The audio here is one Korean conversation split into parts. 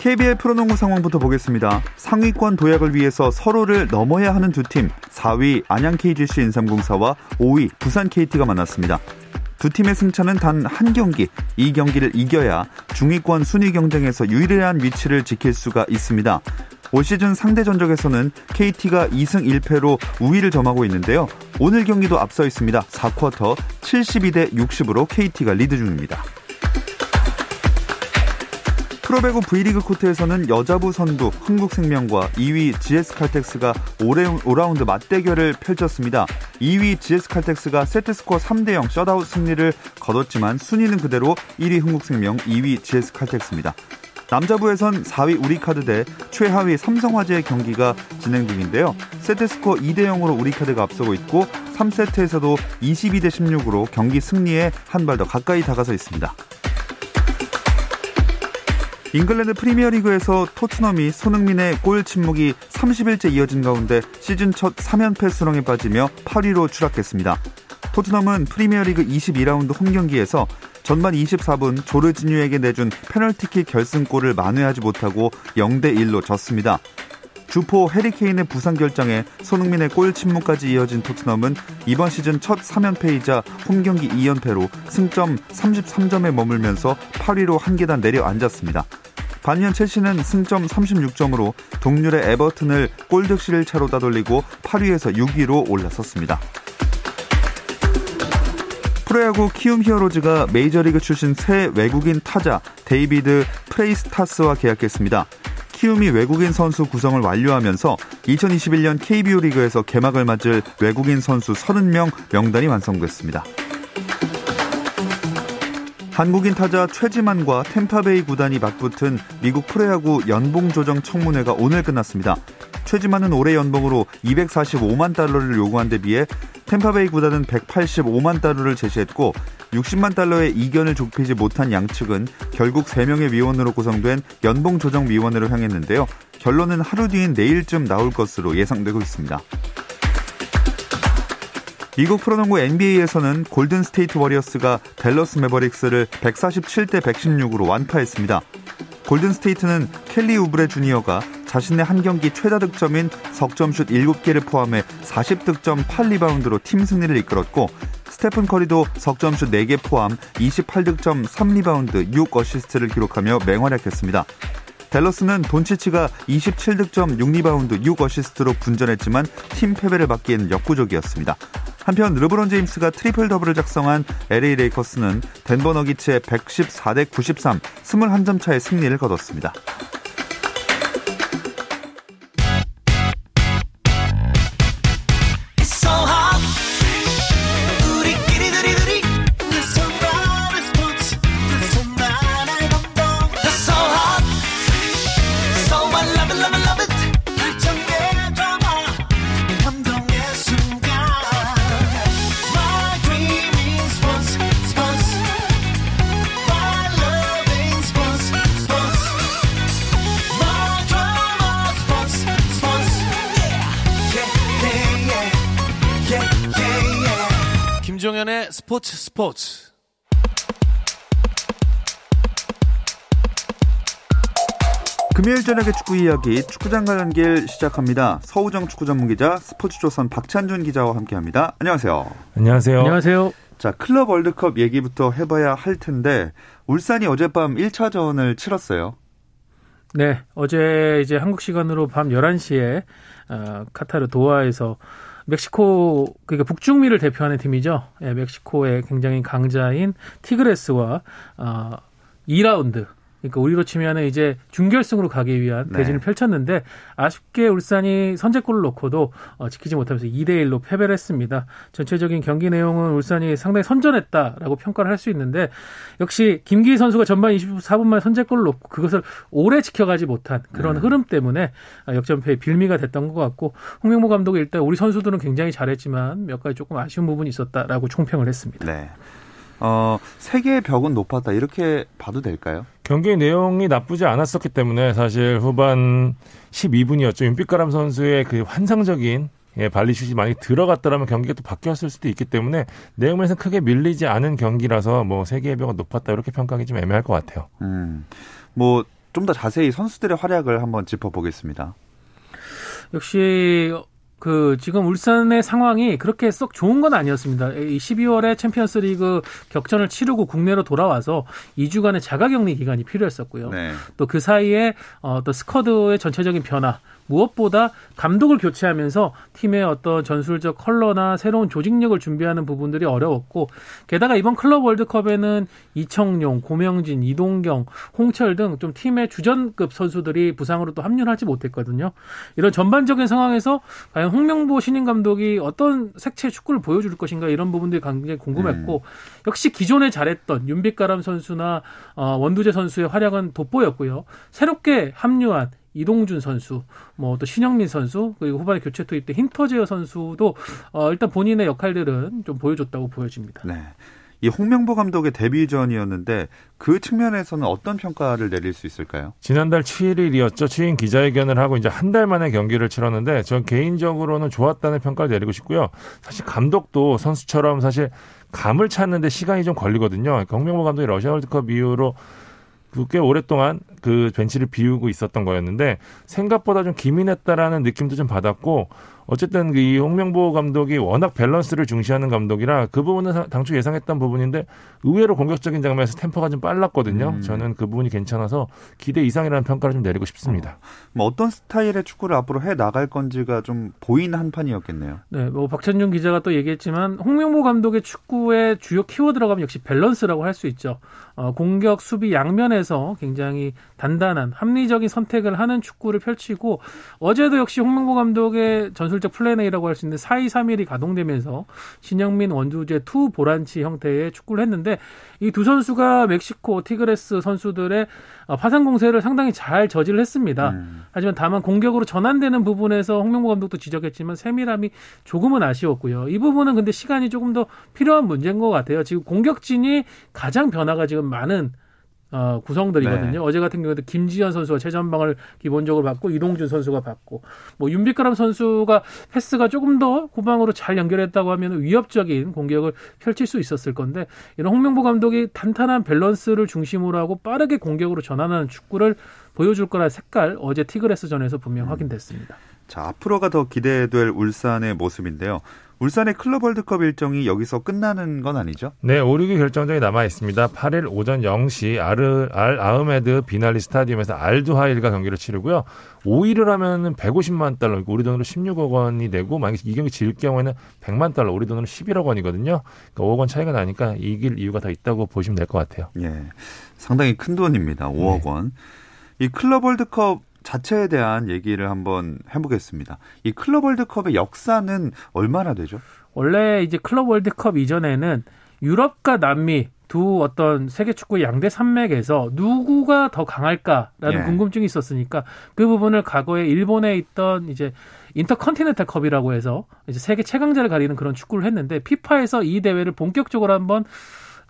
KBL 프로농구 상황부터 보겠습니다. 상위권 도약을 위해서 서로를 넘어야 하는 두 팀, 4위 안양 KGC 인삼공사와 5위 부산 KT가 만났습니다. 두 팀의 승차는 단 한 경기, 이 경기를 이겨야 중위권 순위 경쟁에서 유리한 위치를 지킬 수가 있습니다. 올 시즌 상대 전적에서는 KT가 2승 1패로 우위를 점하고 있는데요. 오늘 경기도 앞서 있습니다. 4쿼터 72대 60으로 KT가 리드 중입니다. 프로배구 V리그 코트에서는 여자부 선두 흥국생명과 2위 GS칼텍스가 5라운드 맞대결을 펼쳤습니다. 2위 GS칼텍스가 세트스코어 3대0 셧아웃 승리를 거뒀지만 순위는 그대로 1위 흥국생명, 2위 GS칼텍스입니다. 남자부에선 4위 우리카드 대 최하위 삼성화재의 경기가 진행 중인데요. 세트스코어 2대 0으로 우리카드가 앞서고 있고 3세트에서도 22대 16으로 경기 승리에 한 발 더 가까이 다가서 있습니다. 잉글랜드 프리미어리그에서 토트넘이 손흥민의 골 침묵이 30일째 이어진 가운데 시즌 첫 3연패 수렁에 빠지며 8위로 추락했습니다. 토트넘은 프리미어리그 22라운드 홈경기에서 전반 24분 조르지뉴에게 내준 페널티킥 결승골을 만회하지 못하고 0대 1로 졌습니다. 주포 해리케인의 부상 결정에 손흥민의 골 침묵까지 이어진 토트넘은 이번 시즌 첫 3연패이자 홈경기 2연패로 승점 33점에 머물면서 8위로 한 계단 내려앉았습니다. 반면 첼시는 승점 36점으로 동률의 에버튼을 골득실 차로 따돌리고 8위에서 6위로 올라섰습니다. 프로야구 키움 히어로즈가 메이저리그 출신 새 외국인 타자 데이비드 프레이타스와 계약했습니다. 키움이 외국인 선수 구성을 완료하면서 2021년 KBO 리그에서 개막을 맞을 외국인 선수 30명 명단이 완성됐습니다. 한국인 타자 최지만과 템파베이 구단이 맞붙은 미국 프로야구 연봉 조정 청문회가 오늘 끝났습니다. 최지만은 올해 연봉으로 245만 달러를 요구한 데 비해 템파베이 구단은 185만 달러를 제시했고 60만 달러의 이견을 좁히지 못한 양측은 결국 3명의 위원으로 구성된 연봉 조정 위원회로 향했는데요. 결론은 하루 뒤인 내일쯤 나올 것으로 예상되고 있습니다. 미국 프로농구 NBA에서는 골든 스테이트 워리어스가 댈러스 매버릭스를 147대 116으로 완파했습니다. 골든 스테이트는 켈리 우브레 주니어가 자신의 한 경기 최다 득점인 석점슛 7개를 포함해 40득점 8리바운드로 팀 승리를 이끌었고 스테픈 커리도 석점슛 4개 포함 28득점 3리바운드 6어시스트를 기록하며 맹활약했습니다. 댈러스는 돈치치가 27득점 6리바운드 6어시스트로 분전했지만 팀 패배를 막기에는 역부족이었습니다. 한편 르브론 제임스가 트리플 더블을 작성한 LA 레이커스는 덴버 너기츠에 114대 93, 21점 차의 승리를 거뒀습니다. 스포츠 스포츠 금요일 저녁의 축구 이야기 축구장 가는 길 시작합니다. 서우정 축구 전문 기자 스포츠조선 박찬준 기자와 함께합니다. 안녕하세요. 안녕하세요. 안녕하세요. 자 클럽 월드컵 얘기부터 해봐야 할 텐데 울산이 어젯밤 1차전을 치렀어요. 네, 어제 이제 한국 시간으로 밤 11시에 어, 카타르 도하에서 멕시코 그러니까 북중미를 대표하는 팀이죠. 예, 멕시코의 굉장히 강자인 티그레스와 어 2라운드 그러니까 우리로 치면은 이제 준결승으로 가기 위한 네. 대진을 펼쳤는데 아쉽게 울산이 선제골을 놓고도 어, 지키지 못하면서 2대 1로 패배를 했습니다. 전체적인 경기 내용은 울산이 상당히 선전했다라고 평가를 할 수 있는데 역시 김기희 선수가 전반 24분 만에 선제골을 놓고 그것을 오래 지켜가지 못한 그런 네. 흐름 때문에 역전패의 빌미가 됐던 것 같고 홍명보 감독이 일단 우리 선수들은 굉장히 잘했지만 몇 가지 조금 아쉬운 부분이 있었다라고 총평을 했습니다. 네. 어, 세계의 벽은 높았다 이렇게 봐도 될까요? 경기 내용이 나쁘지 않았었기 때문에 사실 후반 12분이었죠. 윤빛가람 선수의 그 환상적인 예, 발리슛이 많이 들어갔더라면 경기가 또 바뀌었을 수도 있기 때문에 내용에서 크게 밀리지 않은 경기라서 뭐 세계의 벽은 높았다 이렇게 평가하기 좀 애매할 것 같아요. 음, 뭐 좀 더 자세히 선수들의 활약을 한번 짚어보겠습니다. 역시 그 지금 울산의 상황이 그렇게 썩 좋은 건 아니었습니다. 이 12월에 챔피언스리그 격전을 치르고 국내로 돌아와서 2주간의 자가격리 기간이 필요했었고요. 네. 또그 사이에 어, 또 스쿼드의 전체적인 변화, 무엇보다 감독을 교체하면서 팀의 어떤 전술적 컬러나 새로운 조직력을 준비하는 부분들이 어려웠고 게다가 이번 클럽 월드컵에는 이청용, 고명진, 이동경, 홍철 등 좀 팀의 주전급 선수들이 부상으로 또 합류하지 못했거든요. 이런 전반적인 상황에서 과연 홍명보 신인 감독이 어떤 색채 축구를 보여줄 것인가 이런 부분들이 굉장히 궁금했고 음. 역시 기존에 잘했던 윤빛가람 선수나 어, 원두재 선수의 활약은 돋보였고요. 새롭게 합류한 이동준 선수, 뭐 또 신영민 선수, 그리고 후반에 교체 투입된 힌터제어 선수도 어, 일단 본인의 역할들은 좀 보여줬다고 보여집니다. 네. 이 홍명보 감독의 데뷔전이었는데 그 측면에서는 어떤 평가를 내릴 수 있을까요? 지난달 7일이었죠. 취임 기자회견을 하고 이제 한 달 만에 경기를 치렀는데 전 개인적으로는 좋았다는 평가를 내리고 싶고요. 사실 감독도 선수처럼 사실 감을 찾는데 시간이 좀 걸리거든요. 홍명보 감독이 러시아 월드컵 이후로 꽤 오랫동안 그 벤치를 비우고 있었던 거였는데 생각보다 좀 기민했다라는 느낌도 좀 받았고 어쨌든 이 홍명보 감독이 워낙 밸런스를 중시하는 감독이라 그 부분은 당초 예상했던 부분인데 의외로 공격적인 장면에서 템포가 좀 빨랐거든요. 음. 저는 그 부분이 괜찮아서 기대 이상이라는 평가를 좀 내리고 싶습니다. 어. 뭐 어떤 스타일의 축구를 앞으로 해 나갈 건지가 좀 보이는 한 판이었겠네요. 네, 뭐 박찬준 기자가 또 얘기했지만 홍명보 감독의 축구의 주요 키워드라고 하면 역시 밸런스라고 할 수 있죠. 어, 공격, 수비 양면에서 굉장히 단단한 합리적인 선택을 하는 축구를 펼치고 어제도 역시 홍명보 감독의 전술적 플랜 A라고 할 수 있는 4-2-3-1이 가동되면서 신형민, 원두재 투 보란치 형태의 축구를 했는데 이 두 선수가 멕시코 티그레스 선수들의 어, 파상 공세를 상당히 잘 저지를 했습니다. 음. 하지만 다만 공격으로 전환되는 부분에서 홍명보 감독도 지적했지만 세밀함이 조금은 아쉬웠고요. 이 부분은 근데 시간이 조금 더 필요한 문제인 것 같아요. 지금 공격진이 가장 변화가 지금 많은 어, 구성들이거든요. 네. 어제 같은 경우에도 김지현 선수가 최전방을 기본적으로 맡고 이동준 선수가 맡고 뭐 윤빛가람 선수가 패스가 조금 더 후방으로 잘 연결했다고 하면 위협적인 공격을 펼칠 수 있었을 건데 이런 홍명보 감독이 탄탄한 밸런스를 중심으로 하고 빠르게 공격으로 전환하는 축구를 보여줄 거라 색깔 어제 티그레스전에서 분명 음. 확인됐습니다. 자 앞으로가 더 기대될 울산의 모습인데요. 울산의 클럽 월드컵 일정이 여기서 끝나는 건 아니죠? 네, 5, 6위 결정전이 남아 있습니다. 8일 오전 0시 아르 알 아흐메드 빈 알리 스타디움에서 알두하일과 경기를 치르고요. 5위를 하면은 150만 달러, 우리 돈으로 16억 원이 되고 만약에 이 경기 질 경우에는 100만 달러, 우리 돈으로 11억 원이거든요. 그러니까 5억 원 차이가 나니까 이길 이유가 더 있다고 보시면 될 것 같아요. 예. 상당히 큰 돈입니다. 5억 네. 원. 이 클럽 월드컵 자체에 대한 얘기를 한번 해보겠습니다. 이 클럽 월드컵의 역사는 얼마나 되죠? 원래 이제 클럽 월드컵 이전에는 유럽과 남미 두 어떤 세계 축구 양대 산맥에서 누구가 더 강할까라는 예. 궁금증이 있었으니까 그 부분을 과거에 일본에 있던 이제 인터컨티넨탈 컵이라고 해서 이제 세계 최강자를 가리는 그런 축구를 했는데 피파에서 이 대회를 본격적으로 한번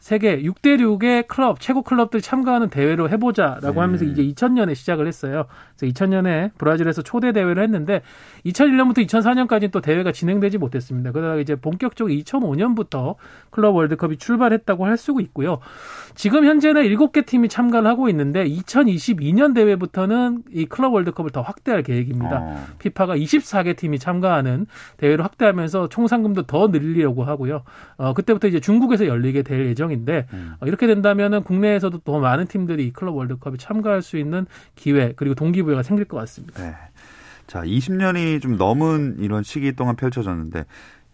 세계 6대 6의 클럽 최고 클럽들 참가하는 대회로 해보자라고 네. 하면서 이제 2000년에 시작을 했어요. 그래서 2000년에 브라질에서 초대 대회를 했는데 2001년부터 2004년까지 또 대회가 진행되지 못했습니다. 그러다가 이제 본격적으로 2005년부터 클럽 월드컵이 출발했다고 할 수 있고요. 지금 현재는 7개 팀이 참가를 하고 있는데 2022년 대회부터는 이 클럽 월드컵을 더 확대할 계획입니다. 어. 피파가 24개 팀이 참가하는 대회를 확대하면서 총 상금도 더 늘리려고 하고요. 어, 그때부터 이제 중국에서 열리게 될 예정 인데 음. 어, 이렇게 된다면은 국내에서도 더 많은 팀들이 클럽 월드컵에 참가할 수 있는 기회 그리고 동기부여가 생길 것 같습니다. 네. 자, 20년이 좀 넘은 이런 시기 동안 펼쳐졌는데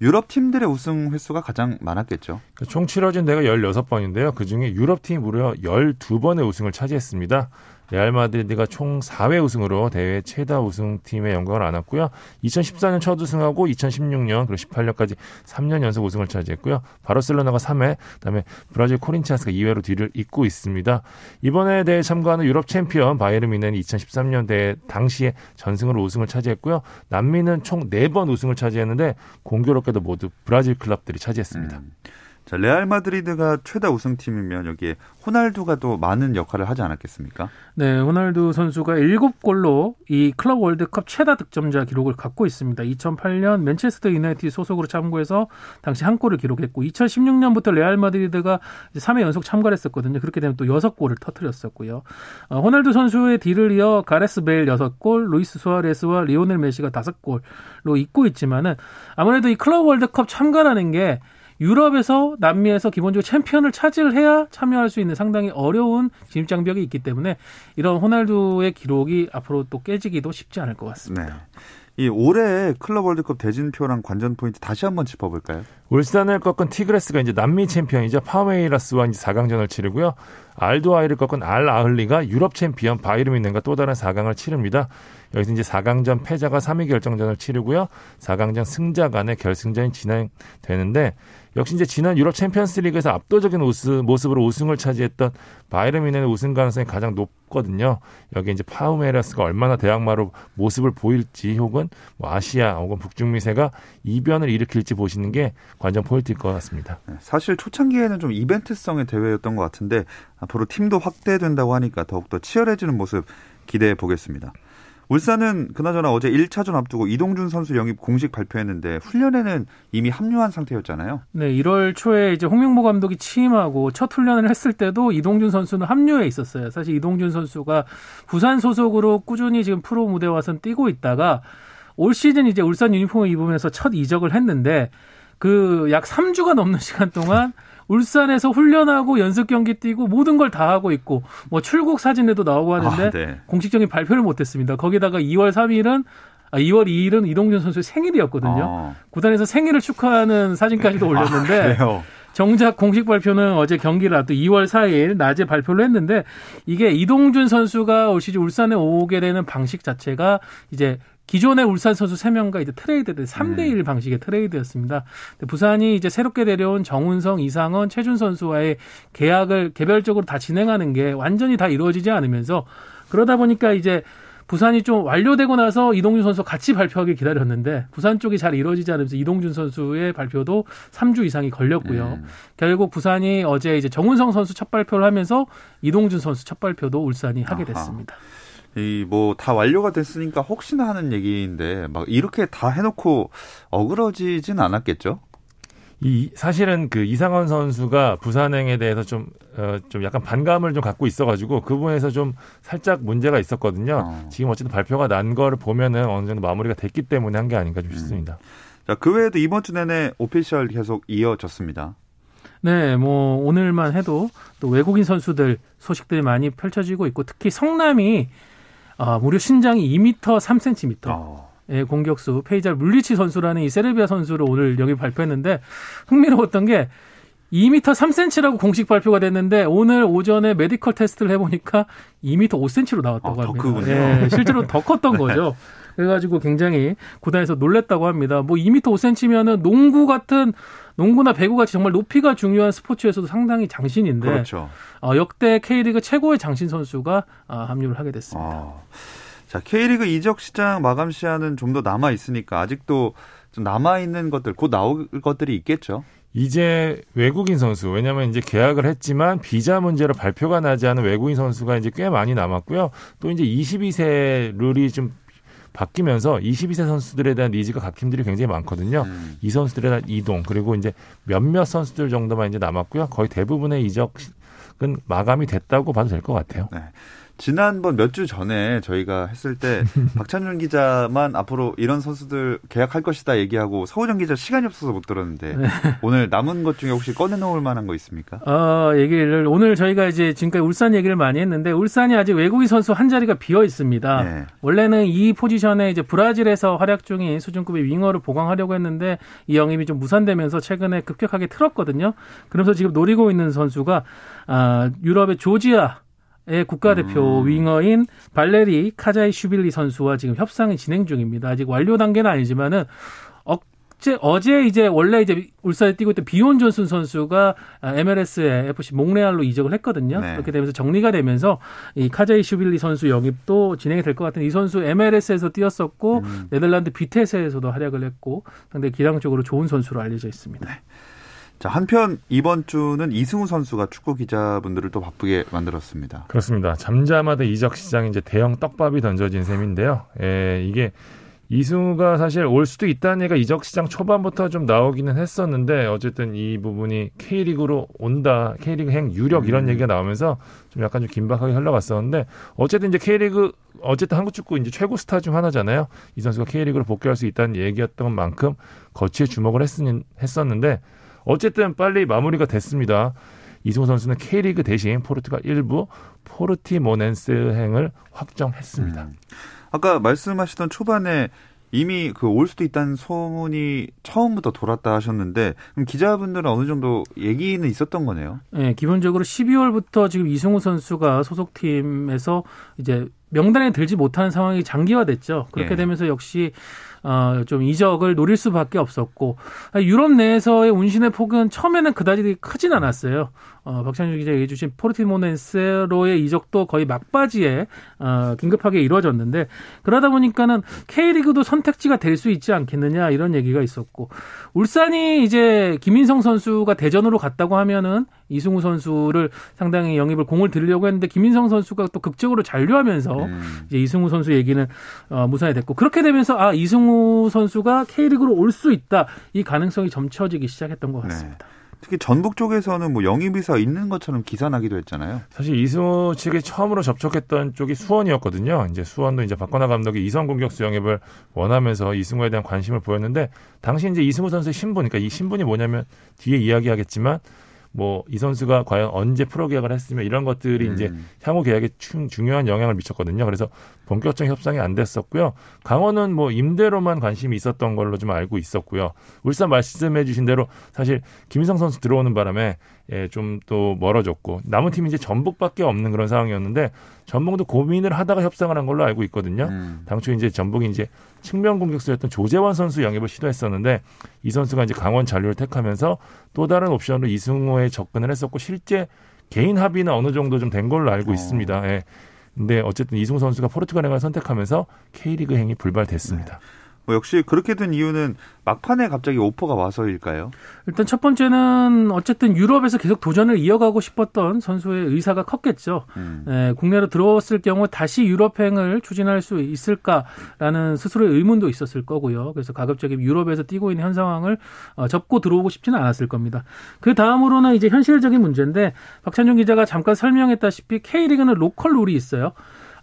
유럽 팀들의 우승 횟수가 가장 많았겠죠. 총 치러진 대가 16번인데요. 그중에 유럽 팀이 무려 12번의 우승을 차지했습니다. 레알 마드리드가 총 4회 우승으로 대회 최다 우승팀의 영광을 안았고요. 2014년 첫 우승하고 2016년 그리고 18년까지 3년 연속 우승을 차지했고요. 바르셀로나가 3회, 그다음에 브라질 코린치안스가 2회로 뒤를 잇고 있습니다. 이번에 대회 참가하는 유럽 챔피언 바이에른 뮌헨이 2013년 대회 당시에 전승으로 우승을 차지했고요. 남미는 총 4번 우승을 차지했는데 공교롭게도 모두 브라질 클럽들이 차지했습니다. 음. 자, 레알 마드리드가 최다 우승팀이면 여기에 호날두가 또 많은 역할을 하지 않았겠습니까? 네, 호날두 선수가 7골로 이 클럽 월드컵 최다 득점자 기록을 갖고 있습니다. 2008년 맨체스터 유나이티드 소속으로 참가해서 당시 한 골을 기록했고 2016년부터 레알 마드리드가 3회 연속 참가를 했었거든요. 그렇게 되면 또 6골을 터뜨렸었고요. 어, 호날두 선수의 뒤를 이어 가레스 베일 6골, 루이스 수아레스와 리오넬 메시가 5골로 잇고 있지만은 아무래도 이 클럽 월드컵 참가라는 게 유럽에서 남미에서 기본적으로 챔피언을 차지를 해야 참여할 수 있는 상당히 어려운 진입 장벽이 있기 때문에 이런 호날두의 기록이 앞으로 또 깨지기도 쉽지 않을 것 같습니다. 네. 이 올해 클럽 월드컵 대진표랑 관전 포인트 다시 한번 짚어볼까요? 울산을 꺾은 티그레스가 이제 남미 챔피언이죠. 파우메이라스와 이제 4강전을 치르고요. 알두하일을 꺾은 알 아흘리가 유럽 챔피언 바이에른 뮌헨과 또 다른 4강을 치릅니다. 여기서 이제 4강전 패자가 3위 결정전을 치르고요. 4강전 승자 간의 결승전이 진행되는데 역시 이제 지난 유럽 챔피언스 리그에서 압도적인 우승, 모습으로 우승을 차지했던 바이에른 뮌헨의 우승 가능성이 가장 높거든요. 여기 이제 파우메라스가 얼마나 대항마로 모습을 보일지 혹은 뭐 아시아 혹은 북중미세가 이변을 일으킬지 보시는 게 관전 포인트일 것 같습니다. 네, 사실 초창기에는 좀 이벤트성의 대회였던 것 같은데 앞으로 팀도 확대된다고 하니까 더욱더 치열해지는 모습 기대해 보겠습니다. 울산은 그나저나 어제 1차전 앞두고 이동준 선수 영입 공식 발표했는데 훈련에는 이미 합류한 상태였잖아요. 네, 1월 초에 이제 홍명보 감독이 취임하고 첫 훈련을 했을 때도 이동준 선수는 합류해 있었어요. 사실 이동준 선수가 부산 소속으로 꾸준히 지금 프로 무대 와서 뛰고 있다가 올 시즌 이제 울산 유니폼을 입으면서 첫 이적을 했는데 그 약 3주가 넘는 시간 동안 울산에서 훈련하고 연습 경기 뛰고 모든 걸 다 하고 있고 뭐 출국 사진에도 나오고 하는데 아, 네. 공식적인 발표를 못했습니다. 거기다가 2월 3일은 아, 2월 2일은 이동준 선수의 생일이었거든요. 아. 구단에서 생일을 축하하는 사진까지도 아, 올렸는데 아, 정작 공식 발표는 어제 경기를 앞두 2월 4일 낮에 발표를 했는데 이게 이동준 선수가 올 시즌 울산에 오게 되는 방식 자체가 이제 기존의 울산 선수 3명과 이제 트레이드된 3대 1 방식의 트레이드였습니다. 부산이 이제 새롭게 데려온 정운성, 이상원, 최준 선수와의 계약을 개별적으로 다 진행하는 게 완전히 다 이루어지지 않으면서 그러다 보니까 이제 부산이 좀 완료되고 나서 이동준 선수 같이 발표하길 기다렸는데 부산 쪽이 잘 이루어지지 않으면서 이동준 선수의 발표도 3주 이상이 걸렸고요. 음. 결국 부산이 어제 이제 정운성 선수 첫 발표를 하면서 이동준 선수 첫 발표도 울산이 하게 됐습니다. 아하. 이 뭐 다 완료가 됐으니까 혹시나 하는 얘기인데 막 이렇게 다 해놓고 어그러지진 않았겠죠? 이 사실은 그 이상원 선수가 부산행에 대해서 좀 어, 좀 약간 반감을 좀 갖고 있어가지고 그 부분에서 좀 살짝 문제가 있었거든요. 어. 지금 어쨌든 발표가 난 거를 보면은 어느 정도 마무리가 됐기 때문에 한 게 아닌가 좀 싶습니다. 음. 자, 그 외에도 이번 주 내내 오피셜 계속 이어졌습니다. 네, 뭐 오늘만 해도 또 외국인 선수들 소식들이 많이 펼쳐지고 있고 특히 성남이 아, 무려 신장이 2m 3cm. 어. 예, 공격수 페이잘 뮬리치 선수라는 이 세르비아 선수를 오늘 여기 발표했는데 흥미로웠던 게 2m 3cm라고 공식 발표가 됐는데 오늘 오전에 메디컬 테스트를 해보니까 2m 5cm로 나왔다고 아, 합니다. 예, 실제로 더 컸던 네. 거죠. 그래가지고 굉장히 구단에서 놀랬다고 합니다. 뭐 2m 5cm면은 농구 같은 농구나 배구 같이 정말 높이가 중요한 스포츠에서도 상당히 장신인데 그렇죠. 어, 역대 K리그 최고의 장신 선수가 어, 합류를 하게 됐습니다. 아. 자, K리그 이적 시장 마감 시한은 좀 더 남아 있으니까 아직도 좀 남아 있는 것들 곧 나올 것들이 있겠죠. 이제 외국인 선수 왜냐하면 이제 계약을 했지만 비자 문제로 발표가 나지 않은 외국인 선수가 이제 꽤 많이 남았고요. 또 이제 22세 룰이 좀 바뀌면서 22세 선수들에 대한 니즈가 각 팀들이 굉장히 많거든요. 음. 이 선수들에 대한 이동 그리고 이제 몇몇 선수들 정도만 이제 남았고요. 거의 대부분의 이적은 마감이 됐다고 봐도 될 것 같아요. 네. 지난번 몇 주 전에 저희가 했을 때 박찬준 기자만 앞으로 이런 선수들 계약할 것이다 얘기하고 서우정 기자 시간이 없어서 못 들었는데 네. 오늘 남은 것 중에 혹시 꺼내놓을 만한 거 있습니까? 어, 얘기를 오늘 저희가 이제 지금까지 울산 얘기를 많이 했는데 울산이 아직 외국인 선수 한 자리가 비어 있습니다. 네. 원래는 이 포지션에 이제 브라질에서 활약 중인 수준급의 윙어를 보강하려고 했는데 이 영입이 좀 무산되면서 최근에 급격하게 틀었거든요. 그래서 지금 노리고 있는 선수가 아, 유럽의 조지아 의 국가대표 음. 윙어인 발레리 카자이슈빌리 선수와 지금 협상이 진행 중입니다. 아직 완료 단계는 아니지만은 어제 어제 이제 원래 이제 울산에 뛰고 있던 비욘 존슨 선수가 MLS의 FC 몽레알로 이적을 했거든요. 네. 그렇게 되면서 정리가 되면서 이 카자이 슈빌리 선수 영입도 진행이 될 것 같은 이 선수 MLS에서 뛰었었고 음. 네덜란드 비테스에서도 활약을 했고 상당히 기량적으로 좋은 선수로 알려져 있습니다. 네. 자, 한편 이번 주는 이승우 선수가 축구 기자분들을 또 바쁘게 만들었습니다. 그렇습니다. 잠자마자 이적 시장에 이제 대형 떡밥이 던져진 셈인데요. 예, 이게 이승우가 사실 올 수도 있다는 얘기가 이적 시장 초반부터 좀 나오기는 했었는데 어쨌든 이 부분이 K리그로 온다, K리그 행 유력 이런 음. 얘기가 나오면서 좀 약간 좀 긴박하게 흘러갔었는데 어쨌든 이제 K리그 어쨌든 한국 축구 이제 최고 스타 중 하나잖아요. 이 선수가 K리그로 복귀할 수 있다는 얘기였던 만큼 거치에 주목을 했었는데 어쨌든 빨리 마무리가 됐습니다. 이승우 선수는 K리그 대신 포르투갈 일부 포르티모넨스행을 확정했습니다. 음. 아까 말씀하시던 초반에 이미 그 올 수도 있다는 소문이 처음부터 돌았다 하셨는데 그럼 기자분들은 어느 정도 얘기는 있었던 거네요. 네, 기본적으로 12월부터 지금 이승우 선수가 소속팀에서 이제 명단에 들지 못하는 상황이 장기화됐죠. 그렇게 네. 되면서 역시 어, 좀 이적을 노릴 수밖에 없었고 유럽 내에서의 운신의 폭은 처음에는 그다지 크진 않았어요. 어, 박찬주 기자 얘기해 주신 포르티모네스로의 이적도 거의 막바지에 어, 긴급하게 이루어졌는데 그러다 보니까는 K리그도 선택지가 될 수 있지 않겠느냐 이런 얘기가 있었고 울산이 이제 김인성 선수가 대전으로 갔다고 하면은 이승우 선수를 상당히 영입을 공을 들이려고 했는데 김인성 선수가 또 극적으로 잔류하면서 음. 이제 이승우 선수 얘기는 어, 무산이 됐고 그렇게 되면서 아 이승우 선수가 K리그로 올 수 있다 이 가능성이 점쳐지기 시작했던 것 같습니다. 네. 특히 전북 쪽에서는 뭐 영입 이사 있는 것처럼 기사 나기도 했잖아요. 사실 이승우 측에 처음으로 접촉했던 쪽이 수원이었거든요. 이제 수원도 이제 박건하 감독이 이선 공격수 영입을 원하면서 이승우에 대한 관심을 보였는데 당시 이제 이승우 선수의 신분, 그러니까 이 신분이 뭐냐면 뒤에 이야기하겠지만 뭐 이 선수가 과연 언제 프로 계약을 했으면 이런 것들이 음. 이제 향후 계약에 중요한 영향을 미쳤거든요. 그래서 본격적인 협상이 안 됐었고요. 강원은 뭐 임대로만 관심이 있었던 걸로 좀 알고 있었고요. 울산 말씀해 주신 대로 사실 김희성 선수 들어오는 바람에 예, 좀 또 멀어졌고 남은 팀이 이제 전북밖에 없는 그런 상황이었는데 전북도 고민을 하다가 협상을 한 걸로 알고 있거든요. 음. 당초 이제 전북이 이제 측면 공격수였던 조재원 선수 영입을 시도했었는데 이 선수가 이제 강원 잔류를 택하면서 또 다른 옵션으로 이승호에 접근을 했었고 실제 개인 합의는 어느 정도 좀 된 걸로 알고 어. 있습니다. 예. 근데 어쨌든 이승우 선수가 포르투갈행을 선택하면서 K리그 행이 불발됐습니다. 네. 뭐 역시 그렇게 된 이유는 막판에 갑자기 오퍼가 와서일까요? 일단 첫 번째는 어쨌든 유럽에서 계속 도전을 이어가고 싶었던 선수의 의사가 컸겠죠. 음. 예, 국내로 들어왔을 경우 다시 유럽행을 추진할 수 있을까라는 스스로의 의문도 있었을 거고요. 그래서 가급적이 유럽에서 뛰고 있는 현 상황을 어, 접고 들어오고 싶지는 않았을 겁니다. 그 다음으로는 이제 현실적인 문제인데 박찬종 기자가 잠깐 설명했다시피 K리그는 로컬 룰이 있어요.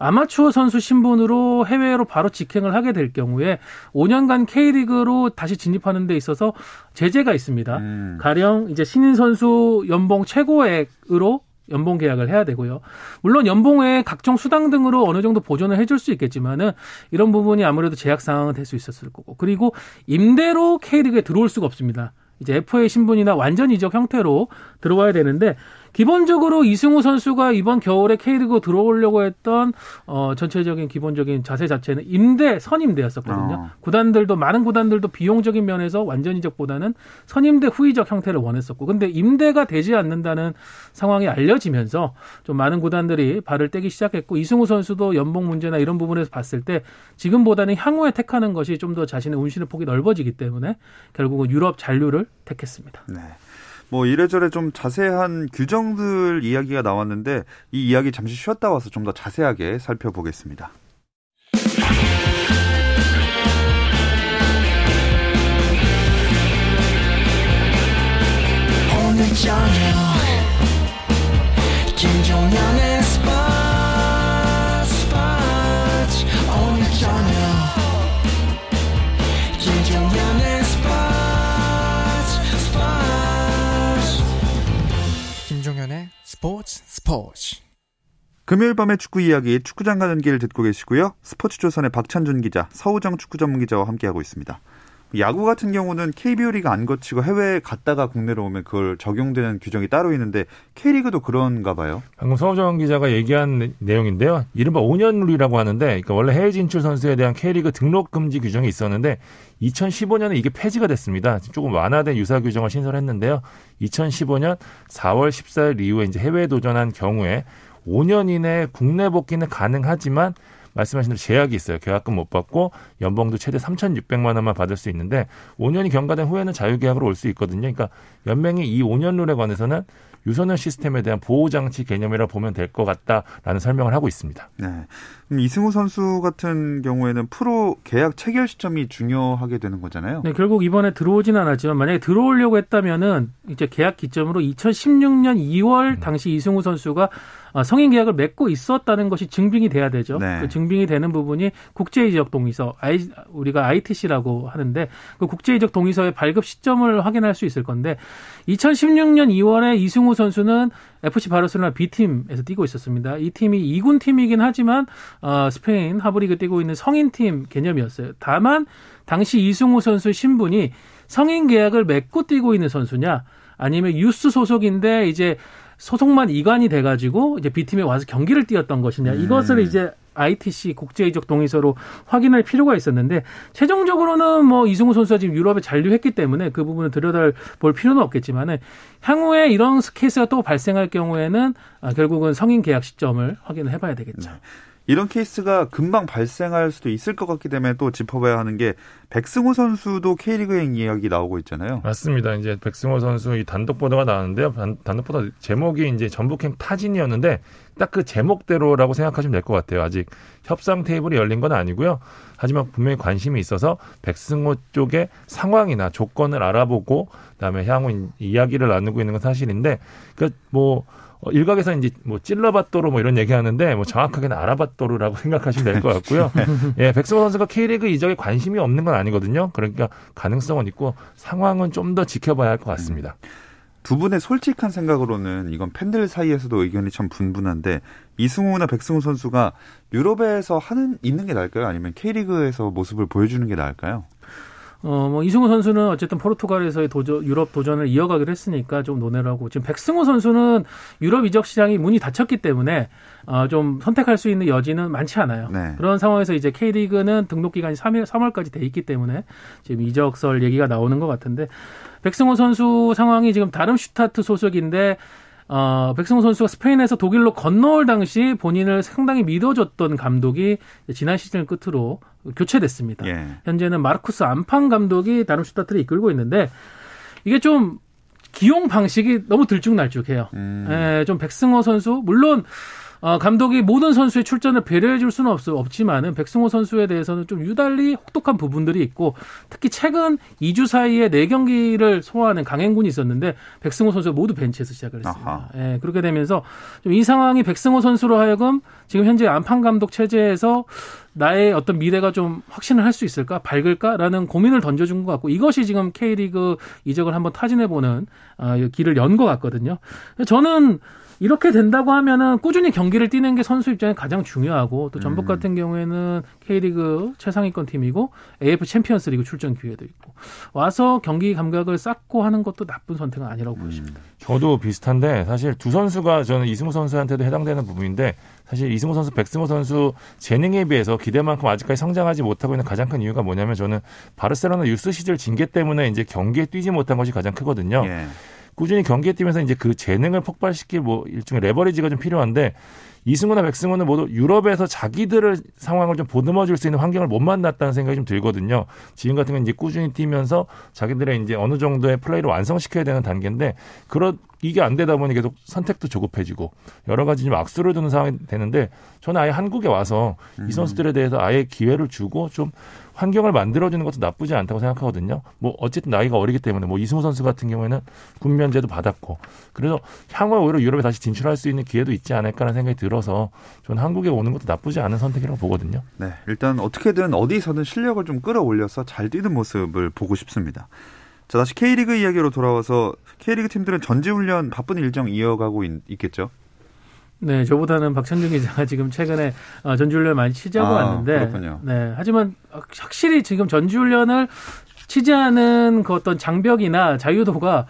아마추어 선수 신분으로 해외로 바로 직행을 하게 될 경우에 5년간 K리그로 다시 진입하는 데 있어서 제재가 있습니다. 음. 가령 이제 신인 선수 연봉 최고액으로 연봉 계약을 해야 되고요. 물론 연봉 외에 각종 수당 등으로 어느 정도 보존을 해줄 수 있겠지만은 이런 부분이 아무래도 제약 상황은 될 수 있었을 거고 그리고 임대로 K리그에 들어올 수가 없습니다. 이제 FA 신분이나 완전 이적 형태로 들어와야 되는데 기본적으로 이승우 선수가 이번 겨울에 K리그 들어오려고 했던 어 전체적인 기본적인 자세 자체는 임대 선임대였었거든요. 어. 구단들도 많은 구단들도 비용적인 면에서 완전 이적보다는 선임대 후이적 형태를 원했었고 근데 임대가 되지 않는다는 상황이 알려지면서 좀 많은 구단들이 발을 떼기 시작했고 이승우 선수도 연봉 문제나 이런 부분에서 봤을 때 지금보다는 향후에 택하는 것이 좀 더 자신의 운신의 폭이 넓어지기 때문에 결국은 유럽 잔류를 택했습니다. 네. 뭐 이래저래 좀 자세한 규정들 이야기가 나왔는데 이 이야기 잠시 쉬었다 와서 좀 더 자세하게 살펴보겠습니다. 금요일 밤의 축구 이야기 축구장 가는 길 듣고 계시고요. 스포츠조선의 박찬준 기자, 서우정 축구 전문 기자와 함께하고 있습니다. 야구 같은 경우는 KBO 리그 안 거치고 해외에 갔다가 국내로 오면 그걸 적용되는 규정이 따로 있는데 K리그도 그런가 봐요. 방금 서우정 기자가 얘기한 내용인데요. 이른바 5년 룰이라고 하는데 그러니까 원래 해외 진출 선수에 대한 K리그 등록 금지 규정이 있었는데 2015년에 이게 폐지가 됐습니다. 조금 완화된 유사 규정을 신설했는데요. 2015년 4월 14일 이후에 이제 해외에 도전한 경우에 5년 이내 국내 복귀는 가능하지만 말씀하신 대로 제약이 있어요. 계약금 못 받고 연봉도 최대 3,600만 원만 받을 수 있는데 5년이 경과된 후에는 자유계약으로 올 수 있거든요. 그러니까 연맹이 이 5년 룰에 관해서는 유소년 시스템에 대한 보호 장치 개념이라 보면 될 것 같다라는 설명을 하고 있습니다. 네. 그럼 이승우 선수 같은 경우에는 프로 계약 체결 시점이 중요하게 되는 거잖아요. 네, 결국 이번에 들어오진 않았지만 만약에 들어오려고 했다면은 이제 계약 기점으로 2016년 2월 당시 이승우 선수가 어, 성인 계약을 맺고 있었다는 것이 증빙이 돼야 되죠. 네. 그 증빙이 되는 부분이 국제 이적 동의서, I, 우리가 ITC라고 하는데 그 국제 이적 동의서의 발급 시점을 확인할 수 있을 건데 2016년 2월에 이승우 선수는 FC 바르셀로나 B팀에서 뛰고 있었습니다. 이 팀이 2군 팀이긴 하지만 어, 스페인 하브리그 뛰고 있는 성인 팀 개념이었어요. 다만 당시 이승우 선수의 신분이 성인 계약을 맺고 뛰고 있는 선수냐 아니면 유스 소속인데 이제 소속만 이관이 돼가지고 이제 B팀에 와서 경기를 뛰었던 것이냐. 이것을 이제 ITC 국제이적 동의서로 확인할 필요가 있었는데 최종적으로는 뭐 이승우 선수가 지금 유럽에 잔류했기 때문에 그 부분을 들여다볼 필요는 없겠지만은 향후에 이런 케이스가 또 발생할 경우에는 아, 결국은 성인 계약 시점을 확인을 해봐야 되겠죠. 이런 케이스가 금방 발생할 수도 있을 것 같기 때문에 또 짚어봐야 하는 게 백승호 선수도 K리그행 이야기 나오고 있잖아요. 맞습니다. 이제 백승호 선수 이 단독 보도가 나왔는데요. 단, 단독 보도 제목이 이제 전북행 타진이었는데 딱 그 제목대로라고 생각하시면 될 것 같아요. 아직 협상 테이블이 열린 건 아니고요. 하지만 분명히 관심이 있어서 백승호 쪽의 상황이나 조건을 알아보고 그다음에 향후 이야기를 나누고 있는 건 사실인데 그뭐 어, 일각에서 이제 뭐 찔러봤도로 뭐 이런 얘기하는데 뭐 정확하게는 알아봤도로라고 생각하시면 될 것 같고요. 예, 백승호 선수가 K리그 이적에 관심이 없는 건 아니거든요. 그러니까 가능성은 있고 상황은 좀 더 지켜봐야 할 것 같습니다. 두 분의 솔직한 생각으로는 이건 팬들 사이에서도 의견이 참 분분한데 이승우나 백승우 선수가 유럽에서 하는 있는 게 나을까요? 아니면 K리그에서 모습을 보여주는 게 나을까요? 어, 뭐, 이승우 선수는 어쨌든 포르투갈에서의 도전, 유럽 도전을 이어가기로 했으니까 좀 논의를 하고, 지금 백승우 선수는 유럽 이적 시장이 문이 닫혔기 때문에, 어, 좀 선택할 수 있는 여지는 많지 않아요. 네. 그런 상황에서 이제 K리그는 등록 기간이 3일, 3월까지 돼 있기 때문에 지금 이적설 얘기가 나오는 것 같은데, 백승우 선수 상황이 지금 다름슈타트 소속인데, 어, 백승호 선수가 스페인에서 독일로 건너올 당시 본인을 상당히 믿어줬던 감독이 지난 시즌을 끝으로 교체됐습니다. 예. 현재는 마르쿠스 안판 감독이 다름슈타트를 이끌고 있는데 이게 좀 기용 방식이 너무 들쭉날쭉해요. 음. 예, 좀 백승호 선수 물론 어, 감독이 모든 선수의 출전을 배려해 줄 수는 없, 없지만은 백승호 선수에 대해서는 좀 유달리 혹독한 부분들이 있고 특히 최근 2주 사이에 4경기를 소화하는 강행군이 있었는데 백승호 선수가 모두 벤치에서 시작을 했습니다. 예, 그렇게 되면서 좀 이 상황이 백승호 선수로 하여금 지금 현재 안판 감독 체제에서 나의 어떤 미래가 좀 확신을 할 수 있을까 밝을까라는 고민을 던져준 것 같고 이것이 지금 K리그 이적을 한번 타진해보는 어, 길을 연 것 같거든요. 저는 이렇게 된다고 하면은 꾸준히 경기를 뛰는 게 선수 입장에 가장 중요하고 또 전북 음. 같은 경우에는 K리그 최상위권 팀이고 AF 챔피언스리그 출전 기회도 있고 와서 경기 감각을 쌓고 하는 것도 나쁜 선택은 아니라고 보여집니다. 저도 비슷한데 사실 두 선수가 저는 이승우 선수한테도 해당되는 부분인데 사실 이승우 선수, 백승우 선수 재능에 비해서 기대만큼 아직까지 성장하지 못하고 있는 가장 큰 이유가 뭐냐면 저는 바르셀로나 유스 시절 징계 때문에 이제 경기에 뛰지 못한 것이 가장 크거든요. 예. 꾸준히 경기에 뛰면서 이제 그 재능을 폭발시킬 뭐 일종의 레버리지가 좀 필요한데 이승우나 백승우는 모두 유럽에서 자기들을 상황을 좀 보듬어 줄 수 있는 환경을 못 만났다는 생각이 좀 들거든요. 지금 같은 건 이제 꾸준히 뛰면서 자기들의 이제 어느 정도의 플레이를 완성시켜야 되는 단계인데 그런 이게 안 되다 보니 계속 선택도 조급해지고 여러 가지 좀 악수를 두는 상황이 되는데 저는 아예 한국에 와서 이 선수들에 대해서 아예 기회를 주고 좀 환경을 만들어주는 것도 나쁘지 않다고 생각하거든요. 뭐 어쨌든 나이가 어리기 때문에 뭐 이승우 선수 같은 경우에는 군면제도 받았고 그래서 향후에 오히려 유럽에 다시 진출할 수 있는 기회도 있지 않을까라는 생각이 들어서 저는 한국에 오는 것도 나쁘지 않은 선택이라고 보거든요. 네, 일단 어떻게든 어디서든 실력을 좀 끌어올려서 잘 뛰는 모습을 보고 싶습니다. 자, 다시 K리그 이야기로 돌아와서 K리그 팀들은 전지훈련 바쁜 일정 이어가고 있, 겠죠 네, 저보다는 박찬준 기자가 지금 최근에 어, 전지훈련 많이 취재하고 아, 왔는데, 그렇군요. 네, 하지만 확실히 지금 전지훈련을 취재하는 그 어떤 장벽이나 자유도가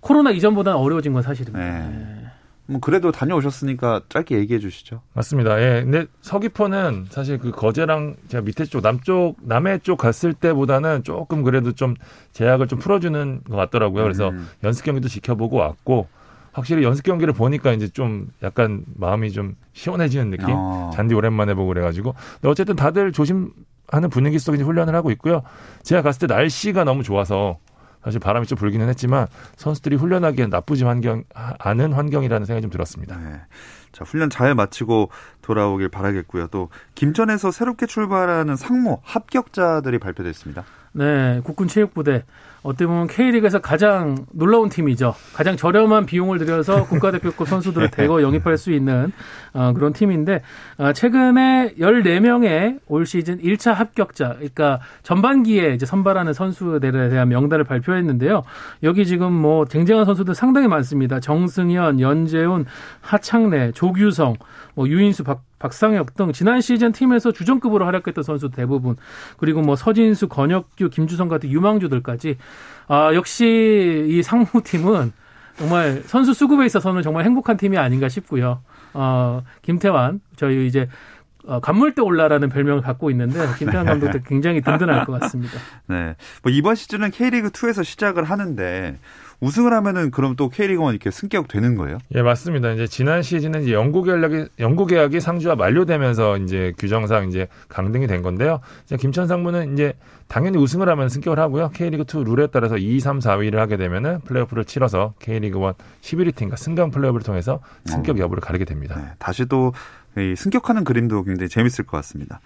코로나 이전보다는 어려워진 건 사실입니다. 네. 네. 뭐 그래도 다녀오셨으니까 짧게 얘기해 주시죠. 맞습니다. 예. 근데 서귀포는 사실 그 거제랑 제가 밑에 쪽 남쪽 남해 쪽 갔을 때보다는 조금 그래도 좀 제약을 좀 풀어주는 것 같더라고요. 그래서 음. 연습 경기도 지켜보고 왔고 확실히 연습 경기를 보니까 이제 좀 약간 마음이 좀 시원해지는 느낌. 어. 잔디 오랜만에 보고 그래가지고. 근데 어쨌든 다들 조심하는 분위기 속에 훈련을 하고 있고요. 제가 갔을 때 날씨가 너무 좋아서 사실 바람이 좀 불기는 했지만 선수들이 훈련하기엔 나쁘지 환경 않은 환경이라는 생각이 좀 들었습니다. 네. 자, 훈련 잘 마치고 돌아오길 바라겠고요. 또 김전에서 새롭게 출발하는 상무 합격자들이 발표됐습니다. 네, 국군 체육부대 어떻게 보면 K리그에서 가장 놀라운 팀이죠. 가장 저렴한 비용을 들여서 국가대표급 선수들을 대거 영입할 수 있는 어, 그런 팀인데 어, 최근에 14명의 올 시즌 1차 합격자, 그러니까 전반기에 이제 선발하는 선수들에 대한 명단을 발표했는데요. 여기 지금 뭐 쟁쟁한 선수들 상당히 많습니다. 정승현, 연재훈, 하창래, 조규성, 뭐 유인수, 박, 박상혁 등 지난 시즌 팀에서 주전급으로 활약했던 선수 대부분 그리고 뭐 서진수, 권혁규, 김주성 같은 유망주들까지 아 역시 이 상무팀은 정말 선수 수급에 있어서는 정말 행복한 팀이 아닌가 싶고요. 어 김태환 저희 이제 어, 간물대 올라라는 별명을 갖고 있는데 김태환 감독도 굉장히 든든할 것 같습니다. 네. 뭐 이번 시즌은 K리그 2에서 시작을 하는데 우승을 하면은 그럼 또 K리그 1 이렇게 승격 되는 거예요? 예, 맞습니다. 이제 지난 시즌은 이제 연구 계약이 연구 계약이 상주와 만료되면서 이제 규정상 이제 강등이 된 건데요. 이제 김천 상무는 이제 당연히 우승을 하면 승격을 하고요. K리그 2 룰에 따라서 2, 3, 4위를 하게 되면은 플레이오프를 치러서 K리그 1 11위 팀과 승강 플레이오프를 통해서 승격 여부를 가리게 됩니다. 네. 다시 또이 승격하는 그림도 굉장히 재밌을 것 같습니다.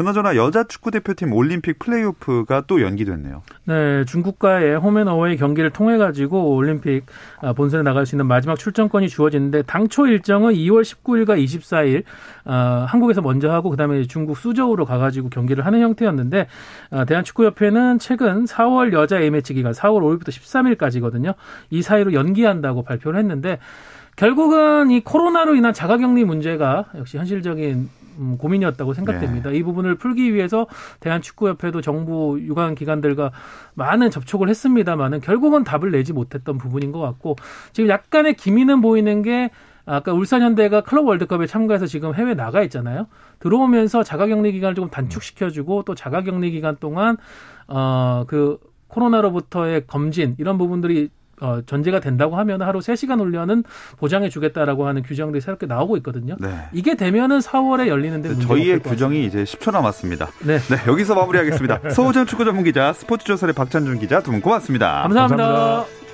그나저나 여자 축구 대표팀 올림픽 플레이오프가 또 연기됐네요. 네, 중국과의 홈앤어웨이 경기를 통해 가지고 올림픽 아, 본선에 나갈 수 있는 마지막 출전권이 주어지는데 당초 일정은 2월 19일과 24일 어, 한국에서 먼저 하고 그다음에 중국 수저우로 가가지고 경기를 하는 형태였는데 어, 대한축구협회는 최근 4월 여자 A매치 기간 4월 5일부터 13일까지거든요. 이 사이로 연기한다고 발표를 했는데 결국은 이 코로나로 인한 자가격리 문제가 역시 현실적인 음, 고민이었다고 생각됩니다. 네. 이 부분을 풀기 위해서 대한축구협회도 정부 유관 기관들과 많은 접촉을 했습니다만은 결국은 답을 내지 못했던 부분인 것 같고 지금 약간의 기미는 보이는 게 아까 울산현대가 클럽 월드컵에 참가해서 지금 해외 나가 있잖아요. 들어오면서 자가격리 기간을 조금 단축시켜주고 또 자가격리 기간 동안 어그 코로나로부터의 검진 이런 부분들이 어, 전제가 된다고 하면 하루 3시간 훈련은 보장해 주겠다라고 하는 규정들이 새롭게 나오고 있거든요. 네. 이게 되면은 4월에 열리는데 문제가 저희의 규정이 이제 10초 남았습니다. 네. 네, 여기서 마무리하겠습니다. 서우정 축구 전문 기자, 스포츠 조선의 박찬준 기자 두 분 고맙습니다. 감사합니다. 감사합니다.